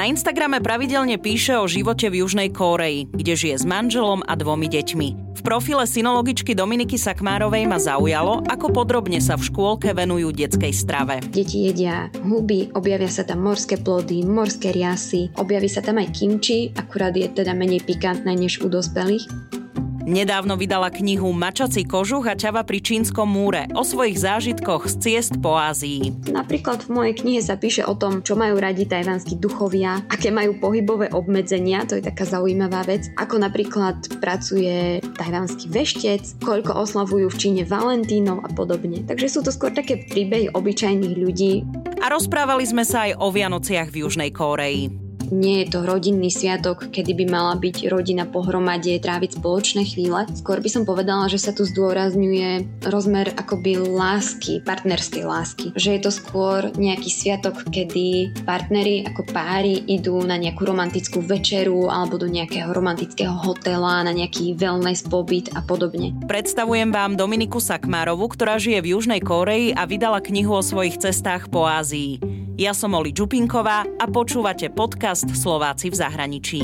Na Instagrame pravidelne píše o živote v Južnej Kóreji, kde žije s manželom a dvomi deťmi. V profile synologičky Dominiky Sakmárovej ma zaujalo, ako podrobne sa v škôlke venujú detskej strave. Deti jedia huby, objavia sa tam morské plody, morské riasy, objaví sa tam aj kimči, akurát je teda menej pikantné než u dospelých. Nedávno vydala knihu Mačací kožuch a ťava pri čínskom múre o svojich zážitkoch z ciest po Ázii. Napríklad v mojej knihe sa píše o tom, čo majú radi tajvanskí duchovia, aké majú pohybové obmedzenia, to je taká zaujímavá vec, ako napríklad pracuje tajvanský veštec, koľko oslavujú v Číne Valentínov a podobne. Takže sú to skôr také príbehy obyčajných ľudí. A rozprávali sme sa aj o Vianociach v Južnej Kóreji nie je to rodinný sviatok, kedy by mala byť rodina pohromade, tráviť spoločné chvíle. Skôr by som povedala, že sa tu zdôrazňuje rozmer akoby lásky, partnerskej lásky. Že je to skôr nejaký sviatok, kedy partnery ako páry idú na nejakú romantickú večeru alebo do nejakého romantického hotela, na nejaký wellness pobyt a podobne. Predstavujem vám Dominiku Sakmárovu, ktorá žije v Južnej Koreji a vydala knihu o svojich cestách po Ázii. Ja som Oli Čupinková a počúvate podcast Slováci v zahraničí.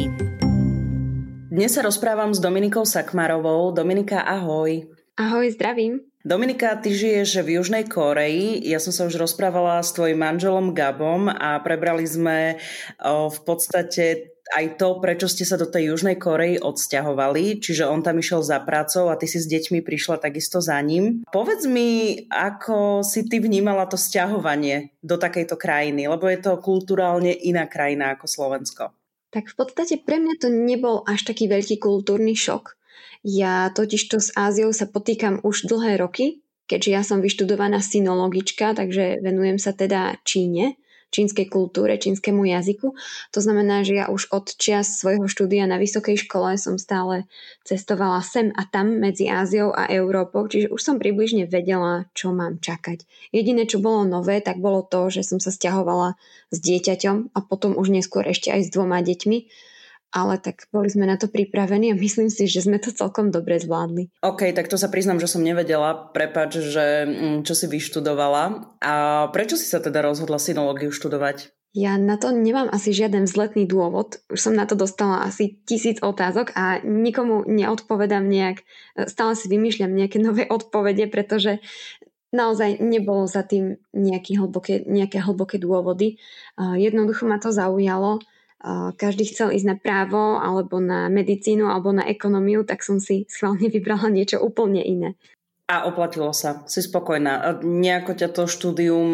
Dnes sa rozprávam s Dominikou Sakmarovou. Dominika, ahoj. Ahoj, zdravím. Dominika, ty žiješ v Južnej Koreji. Ja som sa už rozprávala s tvojim manželom Gabom a prebrali sme v podstate aj to, prečo ste sa do tej Južnej Korei odsťahovali, čiže on tam išiel za prácou a ty si s deťmi prišla takisto za ním. Povedz mi, ako si ty vnímala to sťahovanie do takejto krajiny, lebo je to kulturálne iná krajina ako Slovensko. Tak v podstate pre mňa to nebol až taký veľký kultúrny šok. Ja totižto s Áziou sa potýkam už dlhé roky, keďže ja som vyštudovaná synologička, takže venujem sa teda Číne čínskej kultúre, čínskemu jazyku. To znamená, že ja už od čias svojho štúdia na vysokej škole som stále cestovala sem a tam medzi Áziou a Európou, čiže už som približne vedela, čo mám čakať. Jediné, čo bolo nové, tak bolo to, že som sa stiahovala s dieťaťom a potom už neskôr ešte aj s dvoma deťmi ale tak boli sme na to pripravení a myslím si, že sme to celkom dobre zvládli. OK, tak to sa priznám, že som nevedela. Prepač, že mm, čo si vyštudovala. A prečo si sa teda rozhodla synológiu študovať? Ja na to nemám asi žiaden vzletný dôvod. Už som na to dostala asi tisíc otázok a nikomu neodpovedám nejak. Stále si vymýšľam nejaké nové odpovede, pretože naozaj nebolo za tým nejaké hlboké, nejaké hlboké dôvody. Jednoducho ma to zaujalo každý chcel ísť na právo alebo na medicínu alebo na ekonómiu, tak som si schválne vybrala niečo úplne iné. A oplatilo sa, si spokojná. Nejako ťa to štúdium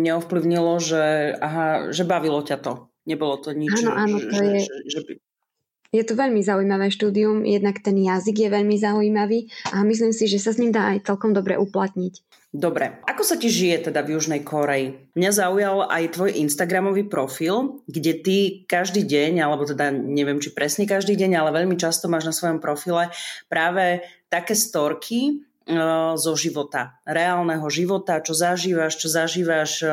neovplyvnilo, že, aha, že bavilo ťa to. Nebolo to nič. Áno, áno, to že, je... Že, že by... Je to veľmi zaujímavé štúdium, jednak ten jazyk je veľmi zaujímavý a myslím si, že sa s ním dá aj celkom dobre uplatniť. Dobre, ako sa ti žije teda v Južnej Koreji? Mňa zaujal aj tvoj Instagramový profil, kde ty každý deň, alebo teda neviem, či presne každý deň, ale veľmi často máš na svojom profile práve také storky, e, zo života, reálneho života, čo zažívaš, čo zažívaš e,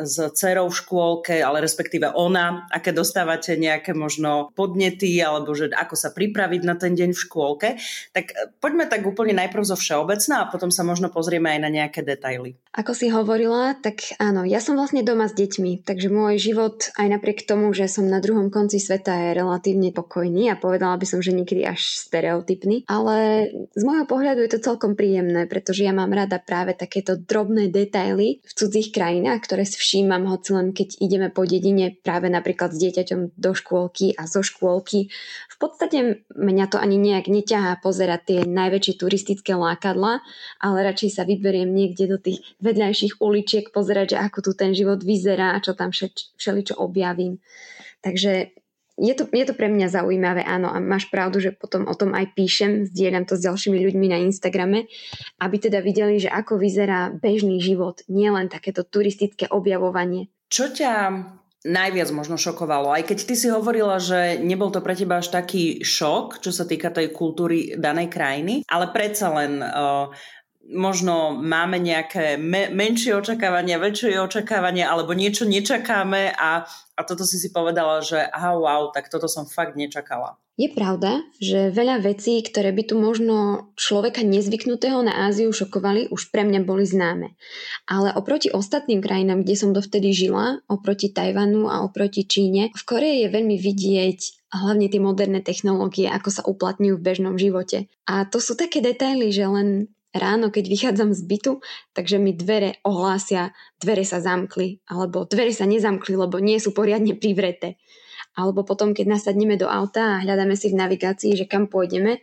s dcerou v škôlke, ale respektíve ona, aké dostávate nejaké možno podnety, alebo že ako sa pripraviť na ten deň v škôlke. Tak e, poďme tak úplne najprv zo všeobecná a potom sa možno pozrieme aj na nejaké detaily. Ako si hovorila, tak áno, ja som vlastne doma s deťmi, takže môj život aj napriek tomu, že som na druhom konci sveta je relatívne pokojný a povedala by som, že niekedy až stereotypný, ale z môjho pohľadu je to celkom príjemné, pretože ja mám rada práve takéto drobné detaily v cudzích krajinách, ktoré si všímam, hoci len keď ideme po dedine práve napríklad s dieťaťom do škôlky a zo škôlky. V podstate mňa to ani nejak neťahá pozerať tie najväčšie turistické lákadla, ale radšej sa vyberiem niekde do tých vedľajších uličiek pozerať, že ako tu ten život vyzerá a čo tam všeličo objavím. Takže je to, je to pre mňa zaujímavé, áno, a máš pravdu, že potom o tom aj píšem, zdieľam to s ďalšími ľuďmi na Instagrame, aby teda videli, že ako vyzerá bežný život, nielen takéto turistické objavovanie. Čo ťa najviac možno šokovalo? Aj keď ty si hovorila, že nebol to pre teba až taký šok, čo sa týka tej kultúry danej krajiny, ale predsa len uh, možno máme nejaké me- menšie očakávania, väčšie očakávania, alebo niečo nečakáme a, a toto si si povedala, že aha, wow, tak toto som fakt nečakala. Je pravda, že veľa vecí, ktoré by tu možno človeka nezvyknutého na Áziu šokovali, už pre mňa boli známe. Ale oproti ostatným krajinám, kde som dovtedy žila, oproti Tajvanu a oproti Číne, v Koreji je veľmi vidieť hlavne tie moderné technológie, ako sa uplatňujú v bežnom živote. A to sú také detaily, že len ráno, keď vychádzam z bytu, takže mi dvere ohlásia, dvere sa zamkli, alebo dvere sa nezamkli, lebo nie sú poriadne privreté alebo potom, keď nasadneme do auta a hľadáme si v navigácii, že kam pôjdeme,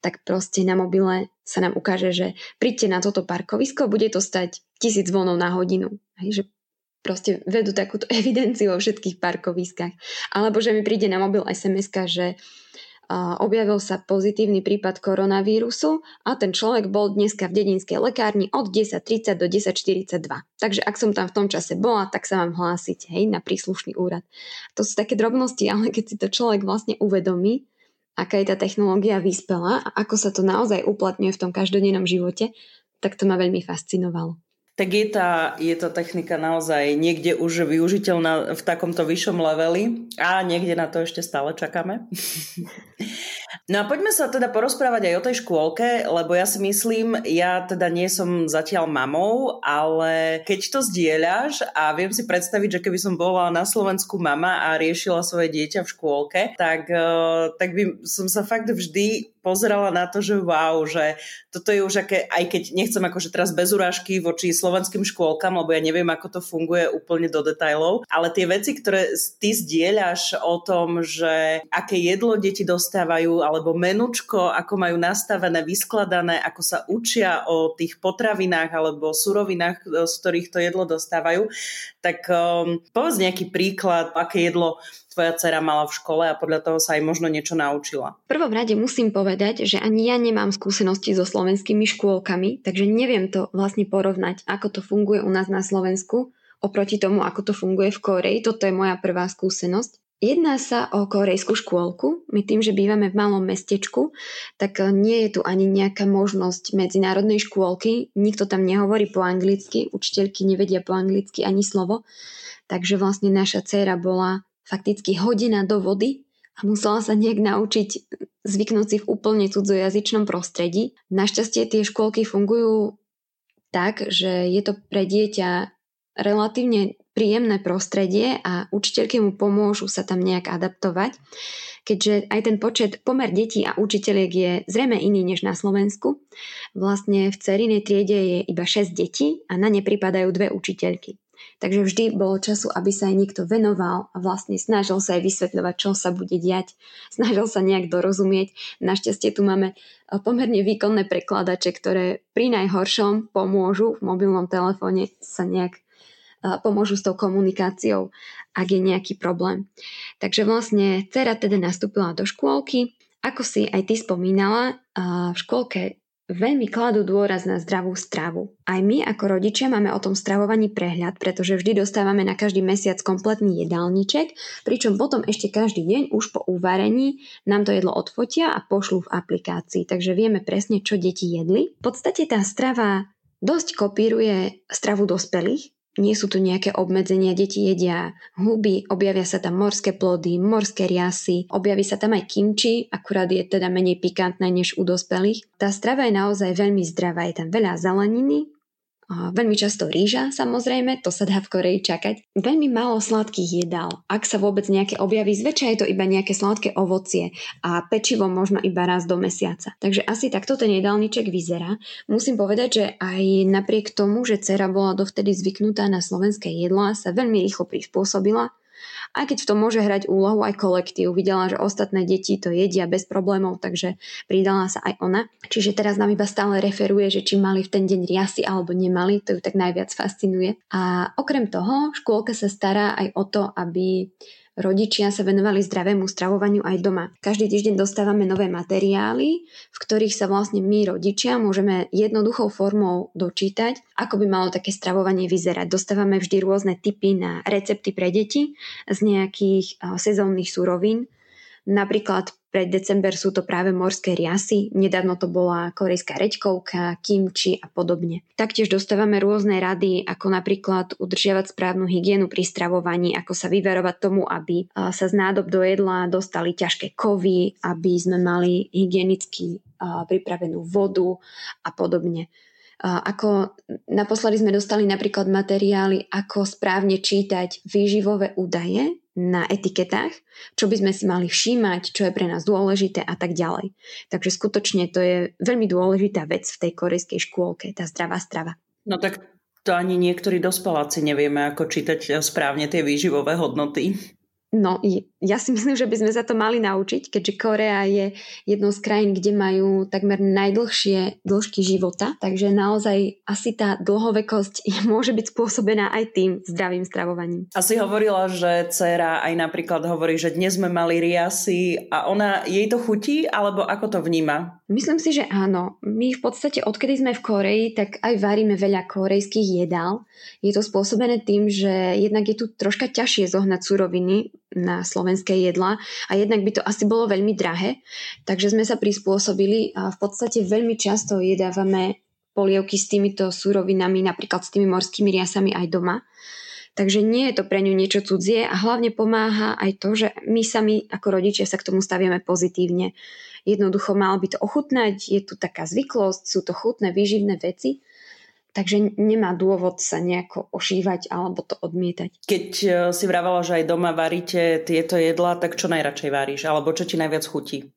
tak proste na mobile sa nám ukáže, že príďte na toto parkovisko, bude to stať tisíc zvonov na hodinu. Hej, že proste vedú takúto evidenciu o všetkých parkoviskách. Alebo že mi príde na mobil sms že objavil sa pozitívny prípad koronavírusu a ten človek bol dneska v dedinskej lekárni od 10.30 do 10.42. Takže ak som tam v tom čase bola, tak sa mám hlásiť hej, na príslušný úrad. To sú také drobnosti, ale keď si to človek vlastne uvedomí, aká je tá technológia vyspelá a ako sa to naozaj uplatňuje v tom každodennom živote, tak to ma veľmi fascinovalo tak je tá, je tá technika naozaj niekde už využiteľná v takomto vyššom leveli a niekde na to ešte stále čakáme. No a poďme sa teda porozprávať aj o tej škôlke, lebo ja si myslím, ja teda nie som zatiaľ mamou, ale keď to zdieľaš a viem si predstaviť, že keby som bola na Slovensku mama a riešila svoje dieťa v škôlke, tak, eh, tak by som sa fakt vždy pozerala na to, že wow, že toto je už aké, aj keď nechcem akože teraz bez urážky voči slovenským škôlkam, lebo ja neviem, ako to funguje úplne do detajlov, ale tie veci, ktoré ty zdieľaš o tom, že aké jedlo deti dostávajú, alebo menučko, ako majú nastavené, vyskladané, ako sa učia o tých potravinách alebo surovinách, z ktorých to jedlo dostávajú, tak um, povedz nejaký príklad, aké jedlo tvoja dcera mala v škole a podľa toho sa aj možno niečo naučila? V prvom rade musím povedať, že ani ja nemám skúsenosti so slovenskými škôlkami, takže neviem to vlastne porovnať, ako to funguje u nás na Slovensku oproti tomu, ako to funguje v Koreji. Toto je moja prvá skúsenosť. Jedná sa o korejskú škôlku. My tým, že bývame v malom mestečku, tak nie je tu ani nejaká možnosť medzinárodnej škôlky. Nikto tam nehovorí po anglicky, učiteľky nevedia po anglicky ani slovo. Takže vlastne naša dcéra bola fakticky hodina do vody a musela sa nejak naučiť zvyknúť si v úplne cudzojazyčnom prostredí. Našťastie tie škôlky fungujú tak, že je to pre dieťa relatívne príjemné prostredie a učiteľky mu pomôžu sa tam nejak adaptovať, keďže aj ten počet, pomer detí a učiteľiek je zrejme iný než na Slovensku. Vlastne v cerinej triede je iba 6 detí a na ne pripadajú dve učiteľky. Takže vždy bolo času, aby sa aj niekto venoval a vlastne snažil sa aj vysvetľovať, čo sa bude diať. Snažil sa nejak dorozumieť. Našťastie tu máme eh, pomerne výkonné prekladače, ktoré pri najhoršom pomôžu v mobilnom telefóne sa nejak pomôžu s tou komunikáciou, ak je nejaký problém. Takže vlastne dcera teda nastúpila do škôlky. Ako si aj ty spomínala, v škôlke veľmi kladú dôraz na zdravú stravu. Aj my ako rodičia máme o tom stravovaní prehľad, pretože vždy dostávame na každý mesiac kompletný jedálniček, pričom potom ešte každý deň už po uvarení nám to jedlo odfotia a pošlú v aplikácii, takže vieme presne, čo deti jedli. V podstate tá strava dosť kopíruje stravu dospelých, nie sú tu nejaké obmedzenia, deti jedia huby, objavia sa tam morské plody, morské riasy, objaví sa tam aj kimči, akurát je teda menej pikantné než u dospelých. Tá strava je naozaj veľmi zdravá, je tam veľa zeleniny, Veľmi často rýža, samozrejme, to sa dá v Koreji čakať. Veľmi málo sladkých jedál. Ak sa vôbec nejaké objaví, zväčša je to iba nejaké sladké ovocie a pečivo možno iba raz do mesiaca. Takže asi takto ten jedálniček vyzerá. Musím povedať, že aj napriek tomu, že dcera bola dovtedy zvyknutá na slovenské jedlá, sa veľmi rýchlo prispôsobila aj keď v tom môže hrať úlohu aj kolektív. Videla, že ostatné deti to jedia bez problémov, takže pridala sa aj ona. Čiže teraz nám iba stále referuje, že či mali v ten deň riasy alebo nemali, to ju tak najviac fascinuje. A okrem toho, škôlka sa stará aj o to, aby rodičia sa venovali zdravému stravovaniu aj doma. Každý týždeň dostávame nové materiály, v ktorých sa vlastne my rodičia môžeme jednoduchou formou dočítať, ako by malo také stravovanie vyzerať. Dostávame vždy rôzne typy na recepty pre deti z nejakých sezónnych surovín, Napríklad pre december sú to práve morské riasy, nedávno to bola korejská reďkovka, kimči a podobne. Taktiež dostávame rôzne rady, ako napríklad udržiavať správnu hygienu pri stravovaní, ako sa vyverovať tomu, aby sa z nádob do jedla dostali ťažké kovy, aby sme mali hygienicky pripravenú vodu a podobne. Ako naposledy sme dostali napríklad materiály, ako správne čítať výživové údaje na etiketách, čo by sme si mali všímať, čo je pre nás dôležité a tak ďalej. Takže skutočne to je veľmi dôležitá vec v tej korejskej škôlke, tá zdravá strava. No tak to ani niektorí dospeláci nevieme, ako čítať správne tie výživové hodnoty. No, ja si myslím, že by sme sa to mali naučiť, keďže Korea je jednou z krajín, kde majú takmer najdlhšie dĺžky života, takže naozaj asi tá dlhovekosť môže byť spôsobená aj tým zdravým stravovaním. Asi hovorila, že dcera aj napríklad hovorí, že dnes sme mali riasy a ona, jej to chutí, alebo ako to vníma? Myslím si, že áno. My v podstate, odkedy sme v Koreji, tak aj varíme veľa korejských jedál. Je to spôsobené tým, že jednak je tu troška ťažšie zohnať suroviny, na slovenské jedla a jednak by to asi bolo veľmi drahé, takže sme sa prispôsobili a v podstate veľmi často jedávame polievky s týmito súrovinami, napríklad s tými morskými riasami aj doma. Takže nie je to pre ňu niečo cudzie a hlavne pomáha aj to, že my sami ako rodičia sa k tomu staviame pozitívne. Jednoducho mal by to ochutnať, je tu taká zvyklosť, sú to chutné, výživné veci Takže nemá dôvod sa nejako ošívať alebo to odmietať. Keď e, si vravala, že aj doma varíte tieto jedlá, tak čo najradšej varíš? Alebo čo ti najviac chutí?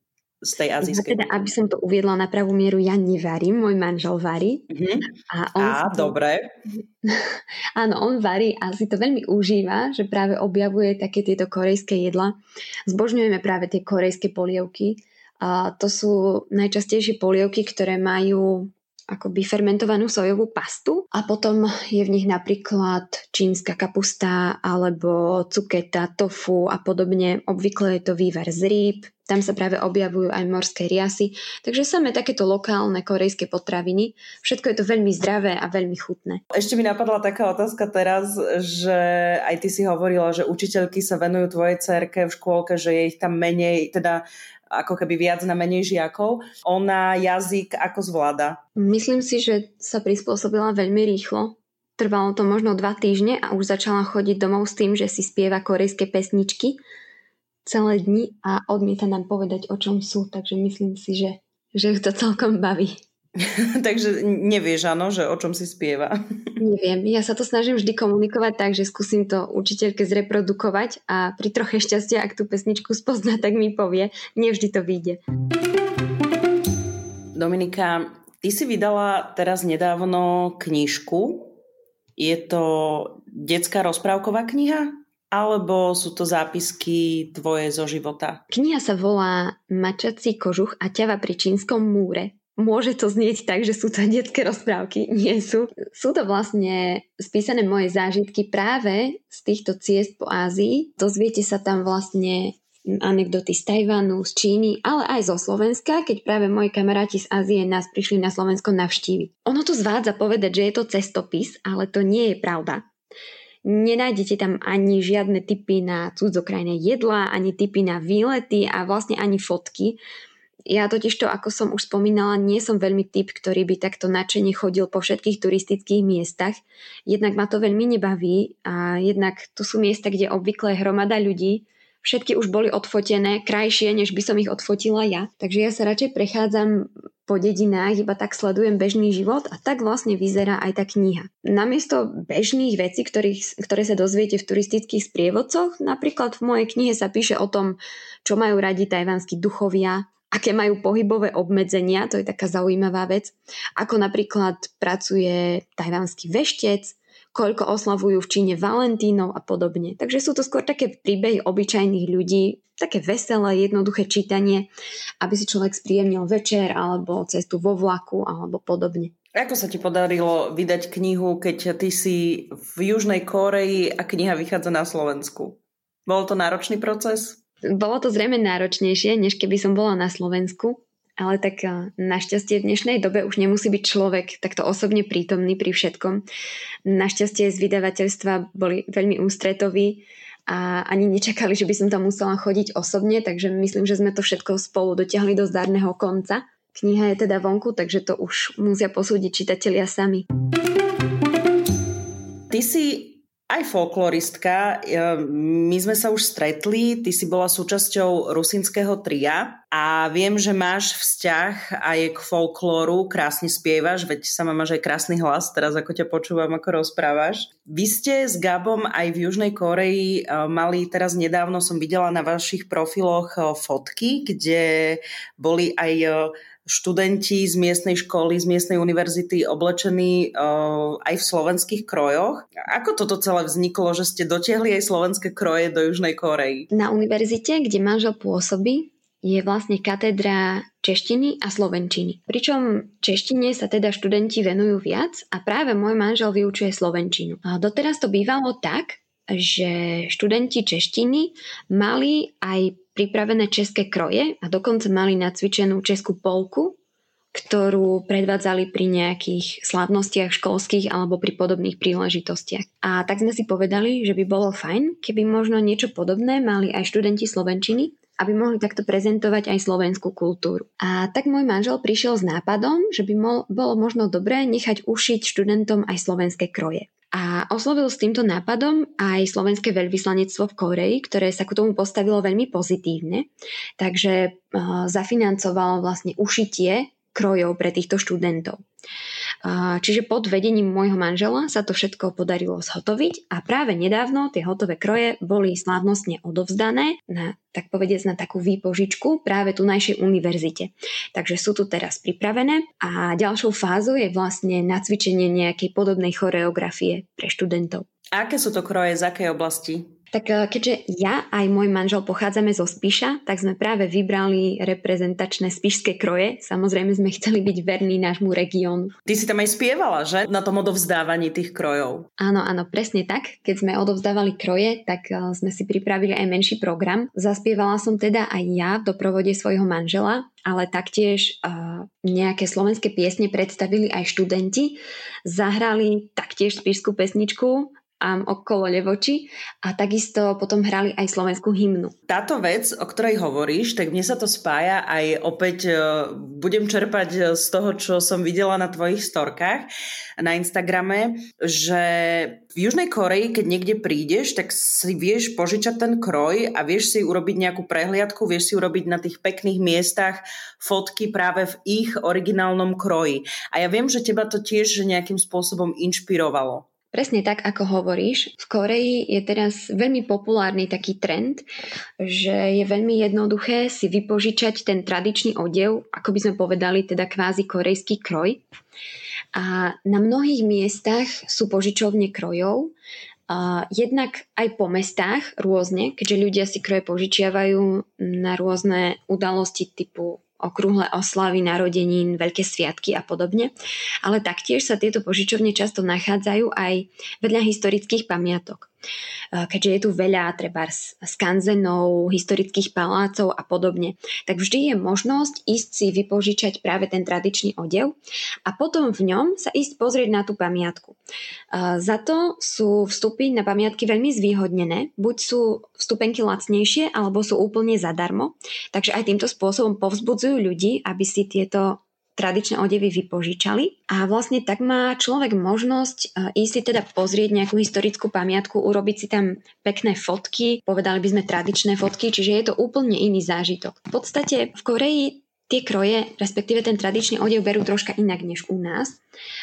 z tej azijskej. Ja teda, aby som to uviedla na pravú mieru, ja nevarím, môj manžel varí. Mm-hmm. A, on a to... dobre. Áno, on varí a si to veľmi užíva, že práve objavuje také tieto korejské jedla. Zbožňujeme práve tie korejské polievky. A to sú najčastejšie polievky, ktoré majú akoby fermentovanú sojovú pastu a potom je v nich napríklad čínska kapusta alebo cuketa, tofu a podobne. Obvykle je to vývar z rýb, tam sa práve objavujú aj morské riasy, takže samé takéto lokálne korejské potraviny. Všetko je to veľmi zdravé a veľmi chutné. Ešte mi napadla taká otázka teraz, že aj ty si hovorila, že učiteľky sa venujú tvojej cerke v škôlke, že je ich tam menej, teda ako keby viac na menej žiakov. Ona jazyk ako zvláda? Myslím si, že sa prispôsobila veľmi rýchlo. Trvalo to možno dva týždne a už začala chodiť domov s tým, že si spieva korejské pesničky celé dni a odmieta nám povedať, o čom sú. Takže myslím si, že, že ju to celkom baví. Takže nevieš, áno, že o čom si spieva. Neviem. Ja sa to snažím vždy komunikovať tak, že skúsim to učiteľke zreprodukovať a pri troche šťastia, ak tú pesničku spozná, tak mi povie. Nevždy to vyjde. Dominika, ty si vydala teraz nedávno knižku. Je to detská rozprávková kniha? Alebo sú to zápisky tvoje zo života? Kniha sa volá Mačací kožuch a ťava pri čínskom múre. Môže to znieť tak, že sú to detské rozprávky. Nie sú. Sú to vlastne spísané moje zážitky práve z týchto ciest po Ázii. Dozviete sa tam vlastne anekdoty z Tajvanu, z Číny, ale aj zo Slovenska, keď práve moji kamaráti z Ázie nás prišli na Slovensko navštíviť. Ono tu zvádza povedať, že je to cestopis, ale to nie je pravda. Nenájdete tam ani žiadne typy na cudzokrajné jedlá, ani typy na výlety a vlastne ani fotky. Ja totiž to, ako som už spomínala, nie som veľmi typ, ktorý by takto načene chodil po všetkých turistických miestach. Jednak ma to veľmi nebaví a jednak to sú miesta, kde obvykle hromada ľudí, všetky už boli odfotené, krajšie, než by som ich odfotila ja. Takže ja sa radšej prechádzam po dedinách, iba tak sledujem bežný život a tak vlastne vyzerá aj tá kniha. Namiesto bežných vecí, ktorých, ktoré sa dozviete v turistických sprievodcoch, napríklad v mojej knihe sa píše o tom, čo majú radi tajvanskí duchovia, aké majú pohybové obmedzenia, to je taká zaujímavá vec, ako napríklad pracuje tajvanský veštec, koľko oslavujú v Číne Valentínov a podobne. Takže sú to skôr také príbehy obyčajných ľudí, také veselé, jednoduché čítanie, aby si človek spríjemnil večer alebo cestu vo vlaku alebo podobne. Ako sa ti podarilo vydať knihu, keď ty si v Južnej Koreji a kniha vychádza na Slovensku? Bol to náročný proces? Bolo to zrejme náročnejšie, než keby som bola na Slovensku, ale tak eh, našťastie v dnešnej dobe už nemusí byť človek takto osobne prítomný pri všetkom. Našťastie z vydavateľstva boli veľmi ústretoví a ani nečakali, že by som tam musela chodiť osobne, takže myslím, že sme to všetko spolu dotiahli do zdarného konca. Kniha je teda vonku, takže to už musia posúdiť čitatelia sami. Ty si aj folkloristka. My sme sa už stretli, ty si bola súčasťou rusinského tria a viem, že máš vzťah aj k folklóru, krásne spievaš, veď sama máš aj krásny hlas, teraz ako ťa počúvam, ako rozprávaš. Vy ste s Gabom aj v Južnej Koreji mali, teraz nedávno som videla na vašich profiloch fotky, kde boli aj študenti z miestnej školy, z miestnej univerzity oblečení uh, aj v slovenských krojoch. Ako toto celé vzniklo, že ste dotiahli aj slovenské kroje do Južnej Korei? Na univerzite, kde manžel pôsobí, je vlastne katedra češtiny a slovenčiny. Pričom češtine sa teda študenti venujú viac a práve môj manžel vyučuje slovenčinu. A doteraz to bývalo tak, že študenti češtiny mali aj pripravené české kroje a dokonca mali nacvičenú českú polku, ktorú predvádzali pri nejakých slávnostiach školských alebo pri podobných príležitostiach. A tak sme si povedali, že by bolo fajn, keby možno niečo podobné mali aj študenti slovenčiny, aby mohli takto prezentovať aj slovenskú kultúru. A tak môj manžel prišiel s nápadom, že by bolo možno dobré nechať ušiť študentom aj slovenské kroje. A oslovil s týmto nápadom aj slovenské veľvyslanectvo v Koreji, ktoré sa k tomu postavilo veľmi pozitívne. Takže uh, zafinancoval vlastne ušitie krojov pre týchto študentov. Čiže pod vedením môjho manžela sa to všetko podarilo zhotoviť a práve nedávno tie hotové kroje boli slávnostne odovzdané na, tak povediať, na takú výpožičku práve tu našej univerzite. Takže sú tu teraz pripravené a ďalšou fázou je vlastne nacvičenie nejakej podobnej choreografie pre študentov. A aké sú to kroje, z akej oblasti? Tak eh, keďže ja aj môj manžel pochádzame zo Spiša, tak sme práve vybrali reprezentačné spišské kroje. Samozrejme sme chceli byť verní nášmu regiónu. Ty si tam aj spievala, že? Na tom odovzdávaní tých krojov. Áno, áno, presne tak. Keď sme odovzdávali kroje, tak eh, sme si pripravili aj menší program. Zaspievala som teda aj ja v doprovode svojho manžela, ale taktiež uh, nejaké slovenské piesne predstavili aj študenti. Zahrali taktiež spišskú pesničku um, okolo Levoči a takisto potom hrali aj slovenskú hymnu. Táto vec, o ktorej hovoríš, tak mne sa to spája aj opäť uh, budem čerpať e, z toho, čo som videla na tvojich storkách na Instagrame, že v Južnej Koreji, keď niekde prídeš, tak si vieš požičať ten kroj a vieš si urobiť nejakú prehliadku, vieš si urobiť na tých pekných miestach fotky práve v ich originálnom kroji. A ja viem, že teba to tiež nejakým spôsobom inšpirovalo. Presne tak, ako hovoríš. V Koreji je teraz veľmi populárny taký trend, že je veľmi jednoduché si vypožičať ten tradičný odev, ako by sme povedali, teda kvázi korejský kroj. A na mnohých miestach sú požičovne krojov, a jednak aj po mestách rôzne, keďže ľudia si kroje požičiavajú na rôzne udalosti typu okrúhle oslavy, narodenín, veľké sviatky a podobne. Ale taktiež sa tieto požičovne často nachádzajú aj vedľa historických pamiatok. Keďže je tu veľa treba skanzenov, historických palácov a podobne, tak vždy je možnosť ísť si vypožičať práve ten tradičný odev a potom v ňom sa ísť pozrieť na tú pamiatku. Za to sú vstupy na pamiatky veľmi zvýhodnené, buď sú vstupenky lacnejšie, alebo sú úplne zadarmo, takže aj týmto spôsobom povzbudzujú ľudí, aby si tieto tradičné odevy vypožičali a vlastne tak má človek možnosť e, ísť si teda pozrieť nejakú historickú pamiatku, urobiť si tam pekné fotky, povedali by sme tradičné fotky, čiže je to úplne iný zážitok. V podstate v Koreji tie kroje, respektíve ten tradičný odev berú troška inak než u nás.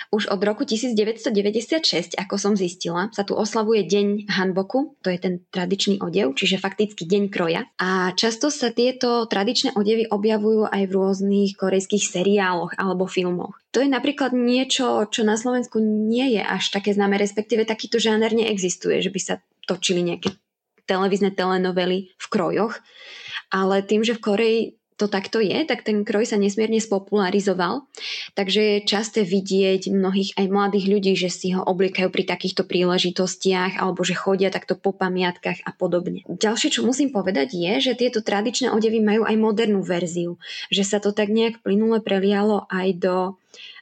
Už od roku 1996, ako som zistila, sa tu oslavuje Deň Hanboku, to je ten tradičný odev, čiže fakticky Deň kroja. A často sa tieto tradičné odevy objavujú aj v rôznych korejských seriáloch alebo filmoch. To je napríklad niečo, čo na Slovensku nie je až také známe, respektíve takýto žáner neexistuje, že by sa točili nejaké televízne telenovely v krojoch. Ale tým, že v Koreji to takto je, tak ten kroj sa nesmierne spopularizoval. Takže je časté vidieť mnohých aj mladých ľudí, že si ho obliekajú pri takýchto príležitostiach alebo že chodia takto po pamiatkách a podobne. Ďalšie, čo musím povedať je, že tieto tradičné odevy majú aj modernú verziu. Že sa to tak nejak plynule prelialo aj do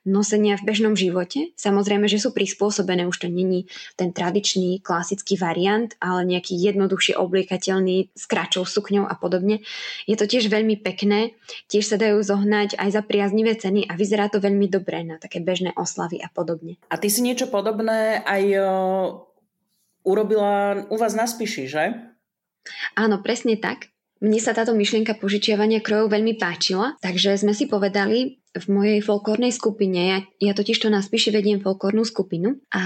nosenia v bežnom živote. Samozrejme, že sú prispôsobené, už to není ten tradičný klasický variant, ale nejaký jednoduchšie obliekateľný s kratšou sukňou a podobne. Je to tiež veľmi pekné, tiež sa dajú zohnať aj za priaznivé ceny a vyzerá to veľmi dobre na také bežné oslavy a podobne. A ty si niečo podobné aj o, urobila u vás na Spiši, že? Áno, presne tak. Mne sa táto myšlienka požičiavania krojov veľmi páčila, takže sme si povedali v mojej folklórnej skupine, ja, ja totiž to na spíši vediem folklórnu skupinu a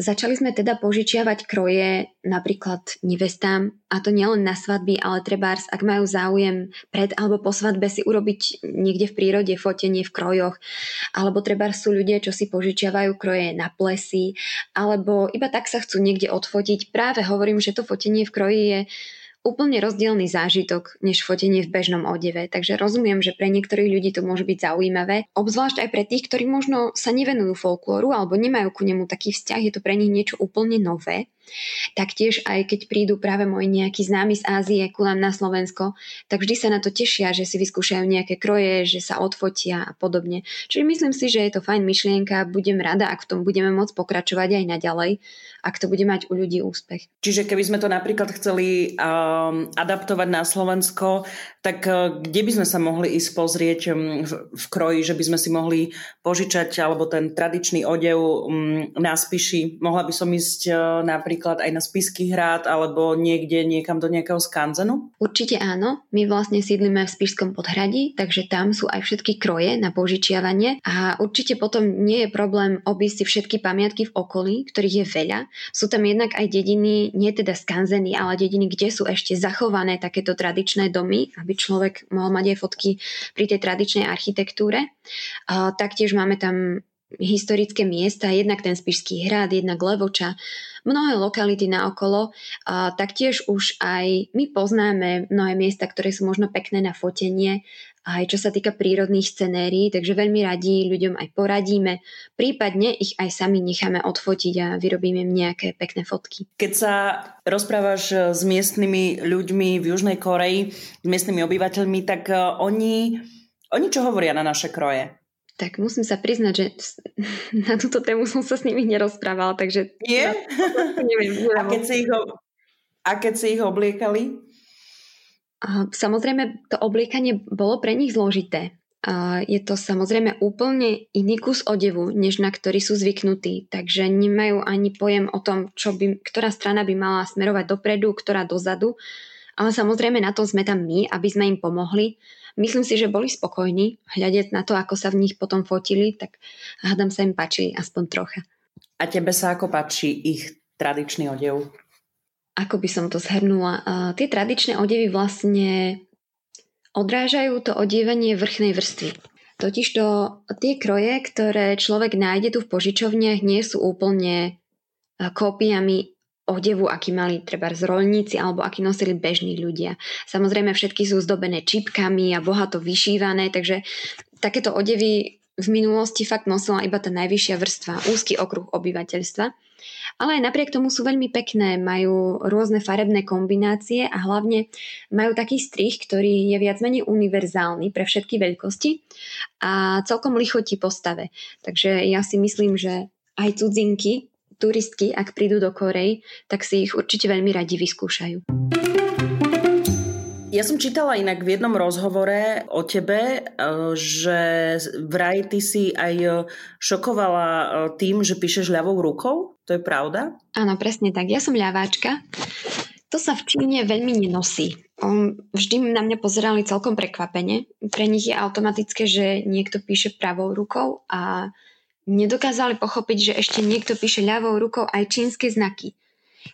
začali sme teda požičiavať kroje napríklad nevestám a to nielen na svadby, ale trebárs, ak majú záujem pred alebo po svadbe si urobiť niekde v prírode fotenie v krojoch, alebo trebárs sú ľudia, čo si požičiavajú kroje na plesy, alebo iba tak sa chcú niekde odfotiť. Práve hovorím, že to fotenie v kroji je úplne rozdielný zážitok než fotenie v bežnom odeve. Takže rozumiem, že pre niektorých ľudí to môže byť zaujímavé, obzvlášť aj pre tých, ktorí možno sa nevenujú folklóru alebo nemajú ku nemu taký vzťah, je to pre nich niečo úplne nové. Taktiež aj keď prídu práve moji nejakí známi z Ázie ku nám na Slovensko, tak vždy sa na to tešia, že si vyskúšajú nejaké kroje, že sa odfotia a podobne. Čiže myslím si, že je to fajn myšlienka, budem rada, ak v tom budeme môcť pokračovať aj naďalej, ak to bude mať u ľudí úspech. Čiže keby sme to napríklad chceli um, adaptovať na Slovensko, tak uh, kde by sme sa mohli ísť pozrieť um, v, v kroji, že by sme si mohli požičať alebo ten tradičný odev um, na spíši. Mohla by som ísť uh, napríklad napríklad aj na Spisky hrad alebo niekde niekam do nejakého skanzenu? Určite áno. My vlastne sídlime v Spišskom podhradí, takže tam sú aj všetky kroje na požičiavanie a určite potom nie je problém obísť si všetky pamiatky v okolí, ktorých je veľa. Sú tam jednak aj dediny, nie teda skanzeny, ale dediny, kde sú ešte zachované takéto tradičné domy, aby človek mohol mať aj fotky pri tej tradičnej architektúre. Taktiež máme tam historické miesta, jednak ten Spišský hrad, jednak Levoča, mnohé lokality naokolo. A taktiež už aj my poznáme mnohé miesta, ktoré sú možno pekné na fotenie, aj čo sa týka prírodných scenérií, takže veľmi radí ľuďom aj poradíme, prípadne ich aj sami necháme odfotiť a vyrobíme nejaké pekné fotky. Keď sa rozprávaš s miestnymi ľuďmi v Južnej Koreji, s miestnymi obyvateľmi, tak eh, oni, oni čo hovoria na naše kroje? Tak musím sa priznať, že na túto tému som sa s nimi nerozprávala, takže... Nie? neviem, neviem. A, keď si ich, a keď si ich obliekali? Samozrejme, to obliekanie bolo pre nich zložité. Je to samozrejme úplne iný kus odevu, než na ktorý sú zvyknutí, takže nemajú ani pojem o tom, čo by, ktorá strana by mala smerovať dopredu, ktorá dozadu. Ale samozrejme na to sme tam my, aby sme im pomohli Myslím si, že boli spokojní, hľadiať na to, ako sa v nich potom fotili, tak hádam sa im páčili aspoň trocha. A tebe sa ako páči ich tradičný odev? Ako by som to zhrnula? Uh, tie tradičné odevy vlastne odrážajú to odievanie vrchnej vrstvy. Totižto tie kroje, ktoré človek nájde tu v požičovniach, nie sú úplne kópiami odevu, aký mali treba zrolníci alebo aký nosili bežní ľudia. Samozrejme všetky sú zdobené čipkami a bohato vyšívané, takže takéto odevy v minulosti fakt nosila iba tá najvyššia vrstva, úzky okruh obyvateľstva. Ale aj napriek tomu sú veľmi pekné, majú rôzne farebné kombinácie a hlavne majú taký strich, ktorý je viac menej univerzálny pre všetky veľkosti a celkom lichotí postave. Takže ja si myslím, že aj cudzinky turistky, ak prídu do Korej, tak si ich určite veľmi radi vyskúšajú. Ja som čítala inak v jednom rozhovore o tebe, e, že vraj ty si aj šokovala e, tým, že píšeš ľavou rukou. To je pravda? Áno, presne tak. Ja som ľaváčka. To sa v Číne veľmi nenosí. Vždy na mňa pozerali celkom prekvapene. Pre nich je automatické, že niekto píše pravou rukou a nedokázali pochopiť, že ešte niekto píše ľavou rukou aj čínske znaky.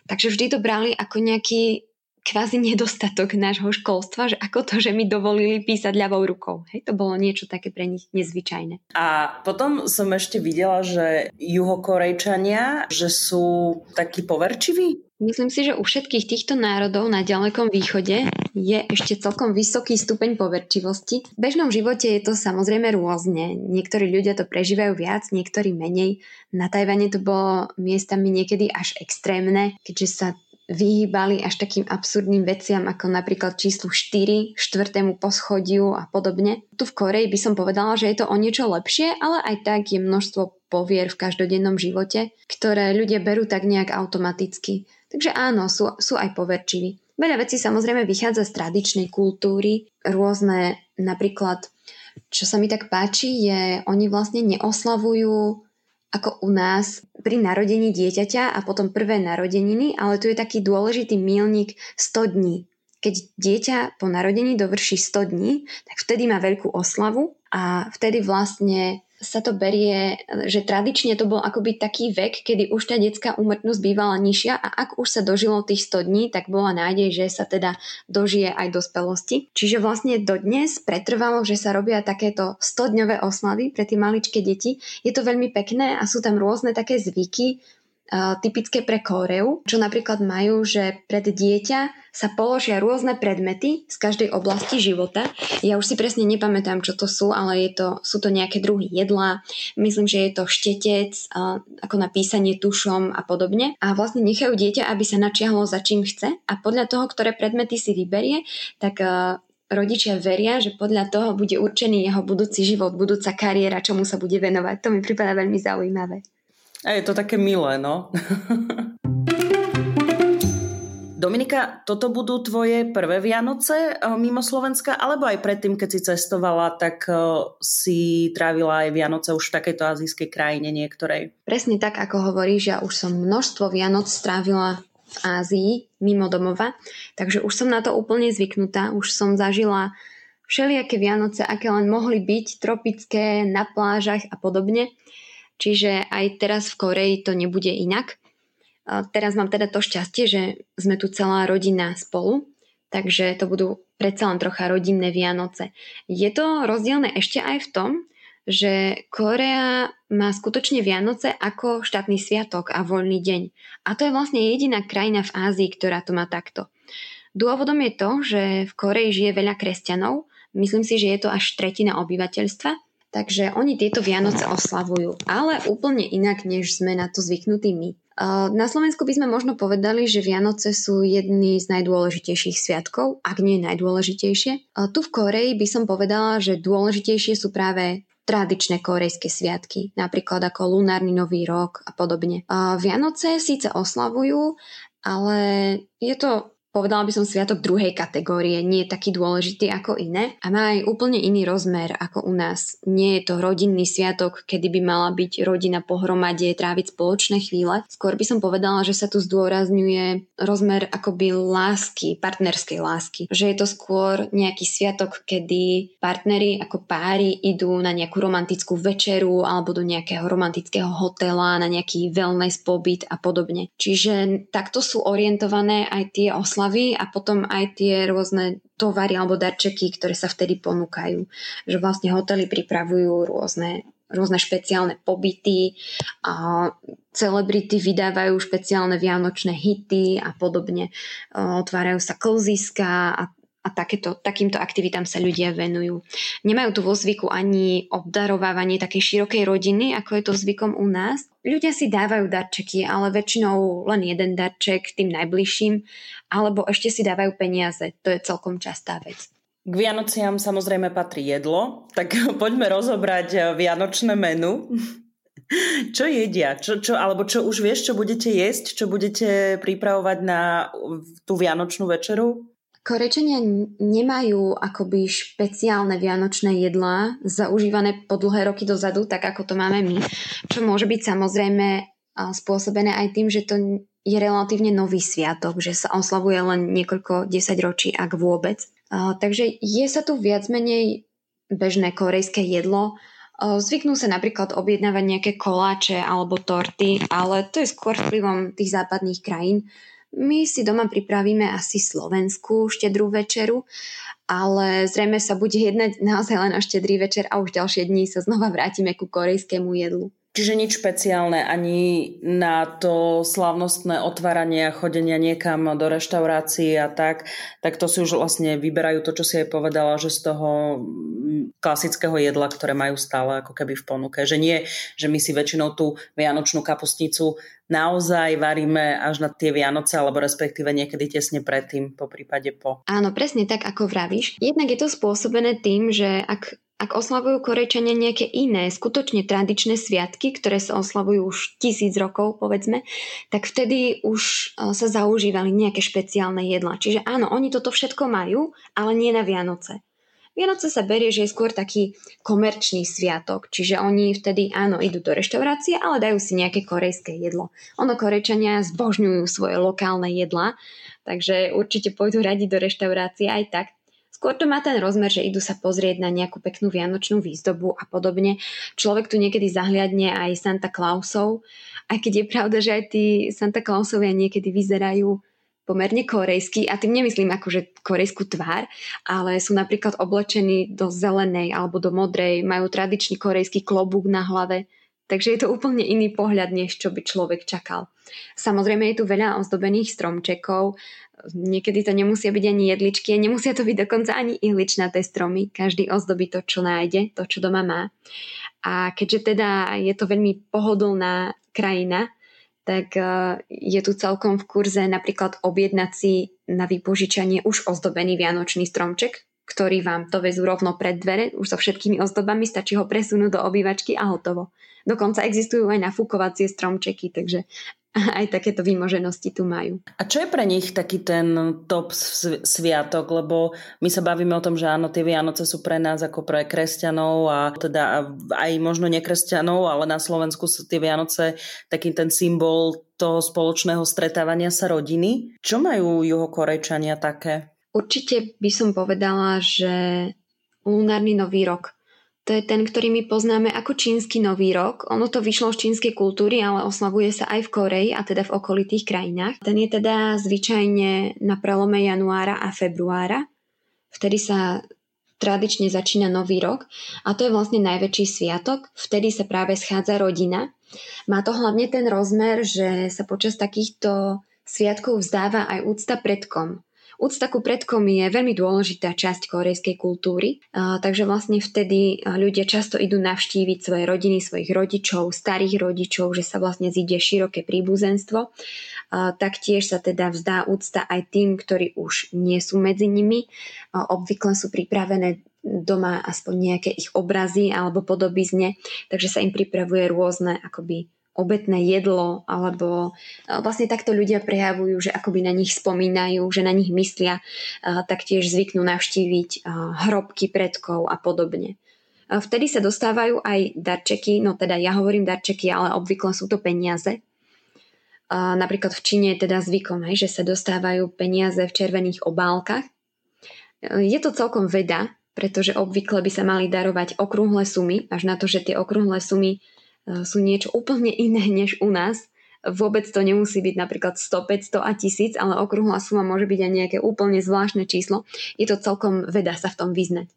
Takže vždy to brali ako nejaký kvázi nedostatok nášho školstva, že ako to, že mi dovolili písať ľavou rukou. Hej, to bolo niečo také pre nich nezvyčajné. A potom som ešte videla, že juhokorejčania, že sú takí poverčiví. Myslím si, že u všetkých týchto národov na ďalekom východe je ešte celkom vysoký stupeň poverčivosti. V bežnom živote je to samozrejme rôzne. Niektorí ľudia to prežívajú viac, niektorí menej. Na Tajvane to bolo miestami niekedy až extrémne, keďže sa vyhýbali až takým absurdným veciam ako napríklad číslu 4, štvrtému poschodiu a podobne. Tu v Koreji by som povedala, že je to o niečo lepšie, ale aj tak je množstvo povier v každodennom živote, ktoré ľudia berú tak nejak automaticky. Takže áno, sú, sú aj poverčiví. Veľa vecí samozrejme vychádza z tradičnej kultúry, rôzne napríklad, čo sa mi tak páči, je, oni vlastne neoslavujú ako u nás pri narodení dieťaťa a potom prvé narodeniny, ale tu je taký dôležitý milník 100 dní. Keď dieťa po narodení dovrší 100 dní, tak vtedy má veľkú oslavu a vtedy vlastne sa to berie, že tradične to bol akoby taký vek, kedy už tá detská úmrtnosť bývala nižšia a ak už sa dožilo tých 100 dní, tak bola nádej, že sa teda dožije aj dospelosti. Čiže vlastne dodnes pretrvalo, že sa robia takéto 100-dňové oslavy pre tie maličké deti. Je to veľmi pekné a sú tam rôzne také zvyky, typické pre Kóreu, čo napríklad majú, že pred dieťa sa položia rôzne predmety z každej oblasti života. Ja už si presne nepamätám, čo to sú, ale je to, sú to nejaké druhy jedla. Myslím, že je to štetec, ako na písanie tušom a podobne. A vlastne nechajú dieťa, aby sa načiahlo za čím chce a podľa toho, ktoré predmety si vyberie, tak rodičia veria, že podľa toho bude určený jeho budúci život, budúca kariéra, čomu sa bude venovať. To mi prípada veľmi zaujímavé. A je to také milé, no. Dominika, toto budú tvoje prvé Vianoce eh, mimo Slovenska, alebo aj predtým, keď si cestovala, tak eh, si trávila aj Vianoce už v takejto azijskej krajine niektorej? Presne tak, ako hovoríš, ja už som množstvo Vianoc strávila v Ázii, mimo domova, takže už som na to úplne zvyknutá, už som zažila všelijaké Vianoce, aké len mohli byť, tropické, na plážach a podobne. Čiže aj teraz v Koreji to nebude inak. Teraz mám teda to šťastie, že sme tu celá rodina spolu, takže to budú predsa len trocha rodinné Vianoce. Je to rozdielne ešte aj v tom, že Korea má skutočne Vianoce ako štátny sviatok a voľný deň. A to je vlastne jediná krajina v Ázii, ktorá to má takto. Dôvodom je to, že v Koreji žije veľa kresťanov, myslím si, že je to až tretina obyvateľstva Takže oni tieto Vianoce oslavujú, ale úplne inak, než sme na to zvyknutí my. Na Slovensku by sme možno povedali, že Vianoce sú jedný z najdôležitejších sviatkov, ak nie najdôležitejšie. Tu v Koreji by som povedala, že dôležitejšie sú práve tradičné korejské sviatky, napríklad ako lunárny nový rok a podobne. Vianoce síce oslavujú, ale je to povedala by som sviatok druhej kategórie, nie je taký dôležitý ako iné a má aj úplne iný rozmer ako u nás. Nie je to rodinný sviatok, kedy by mala byť rodina pohromade, tráviť spoločné chvíle. Skôr by som povedala, že sa tu zdôrazňuje rozmer akoby lásky, partnerskej lásky. Že je to skôr nejaký sviatok, kedy partneri ako páry idú na nejakú romantickú večeru alebo do nejakého romantického hotela, na nejaký wellness pobyt a podobne. Čiže takto sú orientované aj tie oslavy oslavy a potom aj tie rôzne tovary alebo darčeky, ktoré sa vtedy ponúkajú. Že vlastne hotely pripravujú rôzne rôzne špeciálne pobyty a celebrity vydávajú špeciálne vianočné hity a podobne. Otvárajú sa klziska a a takéto, takýmto aktivitám sa ľudia venujú. Nemajú tu vo zvyku ani obdarovávanie takej širokej rodiny, ako je to zvykom u nás. Ľudia si dávajú darčeky, ale väčšinou len jeden darček tým najbližším, alebo ešte si dávajú peniaze. To je celkom častá vec. K Vianociam samozrejme patrí jedlo, tak poďme rozobrať eh, vianočné menu. Čo jedia? Čo, čo, alebo čo už vieš, čo budete jesť? Čo budete pripravovať na tú vianočnú večeru? Korečania nemajú akoby špeciálne vianočné jedlá zaužívané po dlhé roky dozadu, tak ako to máme my, čo môže byť samozrejme spôsobené aj tým, že to je relatívne nový sviatok, že sa oslavuje len niekoľko desaťročí, ak vôbec. Takže je sa tu viac menej bežné korejské jedlo. Zvyknú sa napríklad objednávať nejaké koláče alebo torty, ale to je skôr vplyvom tých západných krajín my si doma pripravíme asi slovenskú štedrú večeru, ale zrejme sa bude jednať naozaj len o štedrý večer a už ďalšie dní sa znova vrátime ku korejskému jedlu. Čiže nič špeciálne ani na to slavnostné otváranie a chodenia niekam do reštaurácií a tak, tak to si už vlastne vyberajú to, čo si aj povedala, že z toho klasického jedla, ktoré majú stále ako keby v ponuke. Že nie, že my si väčšinou tú vianočnú kapustnicu naozaj varíme až na tie Vianoce, alebo respektíve niekedy tesne predtým, po prípade po. Áno, presne tak, ako vravíš. Jednak je to spôsobené tým, že ak ak oslavujú Korejčania nejaké iné, skutočne tradičné sviatky, ktoré sa oslavujú už tisíc rokov, povedzme, tak vtedy už e, sa zaužívali nejaké špeciálne jedla. Čiže áno, oni toto všetko majú, ale nie na Vianoce. Vianoce sa berie, že je skôr taký komerčný sviatok, čiže oni vtedy áno, idú do reštaurácie, ale dajú si nejaké korejské jedlo. Ono Korejčania zbožňujú svoje lokálne jedla, takže určite pôjdu radi do reštaurácie aj tak, Skôr to má ten rozmer, že idú sa pozrieť na nejakú peknú vianočnú výzdobu a podobne. Človek tu niekedy zahliadne aj Santa Clausov, aj keď je pravda, že aj tí Santa Clausovia niekedy vyzerajú pomerne korejský, a tým nemyslím akože korejskú tvár, ale sú napríklad oblečení do zelenej alebo do modrej, majú tradičný korejský klobúk na hlave, takže je to úplne iný pohľad, než čo by človek čakal. Samozrejme je tu veľa ozdobených stromčekov, Niekedy to nemusia byť ani jedličky, nemusia to byť dokonca ani ihličnaté stromy. Každý ozdobí to, čo nájde, to, čo doma má. A keďže teda je to veľmi pohodlná krajina, tak e, je tu celkom v kurze napríklad objednať si na vypožičanie už ozdobený vianočný stromček, ktorý vám to vezú rovno pred dvere, už so všetkými ozdobami, stačí ho presunúť do obývačky a hotovo. Dokonca existujú aj nafúkovacie stromčeky, takže aj takéto výmoženosti tu majú. A čo je pre nich taký ten top sviatok? Lebo my sa bavíme o tom, že áno, tie Vianoce sú pre nás ako pre kresťanov a teda aj možno nekresťanov, ale na Slovensku sú tie Vianoce taký ten symbol toho spoločného stretávania sa rodiny. Čo majú juhokorejčania také? Určite by som povedala, že lunárny nový rok to je ten, ktorý my poznáme ako čínsky nový rok. Ono to vyšlo z čínskej kultúry, ale oslavuje sa aj v Koreji a teda v okolitých krajinách. Ten je teda zvyčajne na prelome januára a februára. Vtedy sa tradične začína nový rok a to je vlastne najväčší sviatok. Vtedy sa práve schádza rodina. Má to hlavne ten rozmer, že sa počas takýchto sviatkov vzdáva aj úcta predkom. Úcta ku predkom je veľmi dôležitá časť korejskej kultúry, takže vlastne vtedy ľudia často idú navštíviť svoje rodiny, svojich rodičov, starých rodičov, že sa vlastne zíde široké príbuzenstvo. Taktiež sa teda vzdá úcta aj tým, ktorí už nie sú medzi nimi. Obvykle sú pripravené doma aspoň nejaké ich obrazy alebo podobizne, takže sa im pripravuje rôzne akoby obetné jedlo, alebo e, vlastne takto ľudia prejavujú, že akoby na nich spomínajú, že na nich myslia, e, taktiež zvyknú navštíviť e, hrobky predkov a podobne. Vtedy sa dostávajú aj darčeky, no teda ja hovorím darčeky, ale obvykle sú to peniaze. Napríklad v Číne je teda zvykom, že sa dostávajú peniaze v červených obálkach. Je to celkom veda, pretože obvykle by sa mali darovať okrúhle sumy, až na to, že tie okrúhle sumy sú niečo úplne iné než u nás. Vôbec to nemusí byť napríklad 100, 500 a 1000, ale okrúhla suma môže byť aj nejaké úplne zvláštne číslo. Je to celkom veda sa v tom vyznať.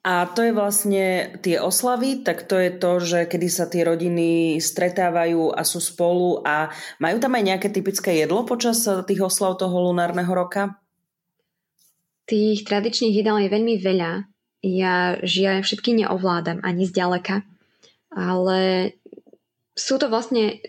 A to je vlastne tie oslavy, tak to je to, že kedy sa tie rodiny stretávajú a sú spolu a majú tam aj nejaké typické jedlo počas tých oslav toho lunárneho roka? Tých tradičných jedál je veľmi veľa. Ja žiaľ všetky neovládam ani zďaleka ale sú to vlastne,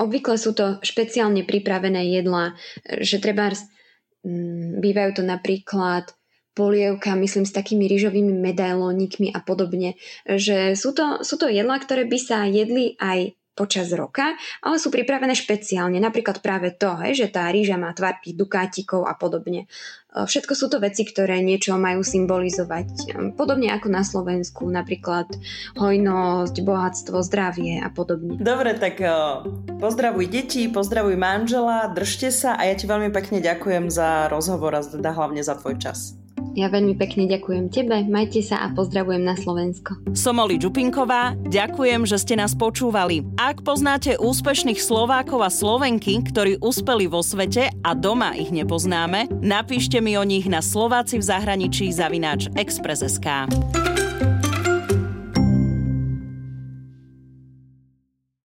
obvykle sú to špeciálne pripravené jedlá, že treba mm, bývajú to napríklad polievka, myslím, s takými rýžovými medailónikmi a podobne. Že sú to, sú to jedlá, ktoré by sa jedli aj počas roka, ale sú pripravené špeciálne. Napríklad práve to, hej, že tá rýža má tvar tých dukátikov a podobne. E, všetko sú to veci, ktoré niečo majú symbolizovať. E, podobne ako na Slovensku, napríklad hojnosť, bohatstvo, zdravie a podobne. Dobre, tak e, pozdravuj deti, pozdravuj manžela, držte sa a ja ti veľmi pekne ďakujem za rozhovor a teda hlavne za tvoj čas. Ja veľmi pekne ďakujem tebe, majte sa a pozdravujem na Slovensko. Som Oli Čupinková, ďakujem, že ste nás počúvali. Ak poznáte úspešných Slovákov a Slovenky, ktorí uspeli vo svete a doma ich nepoznáme, napíšte mi o nich na Slováci v zahraničí zavináč Express.sk.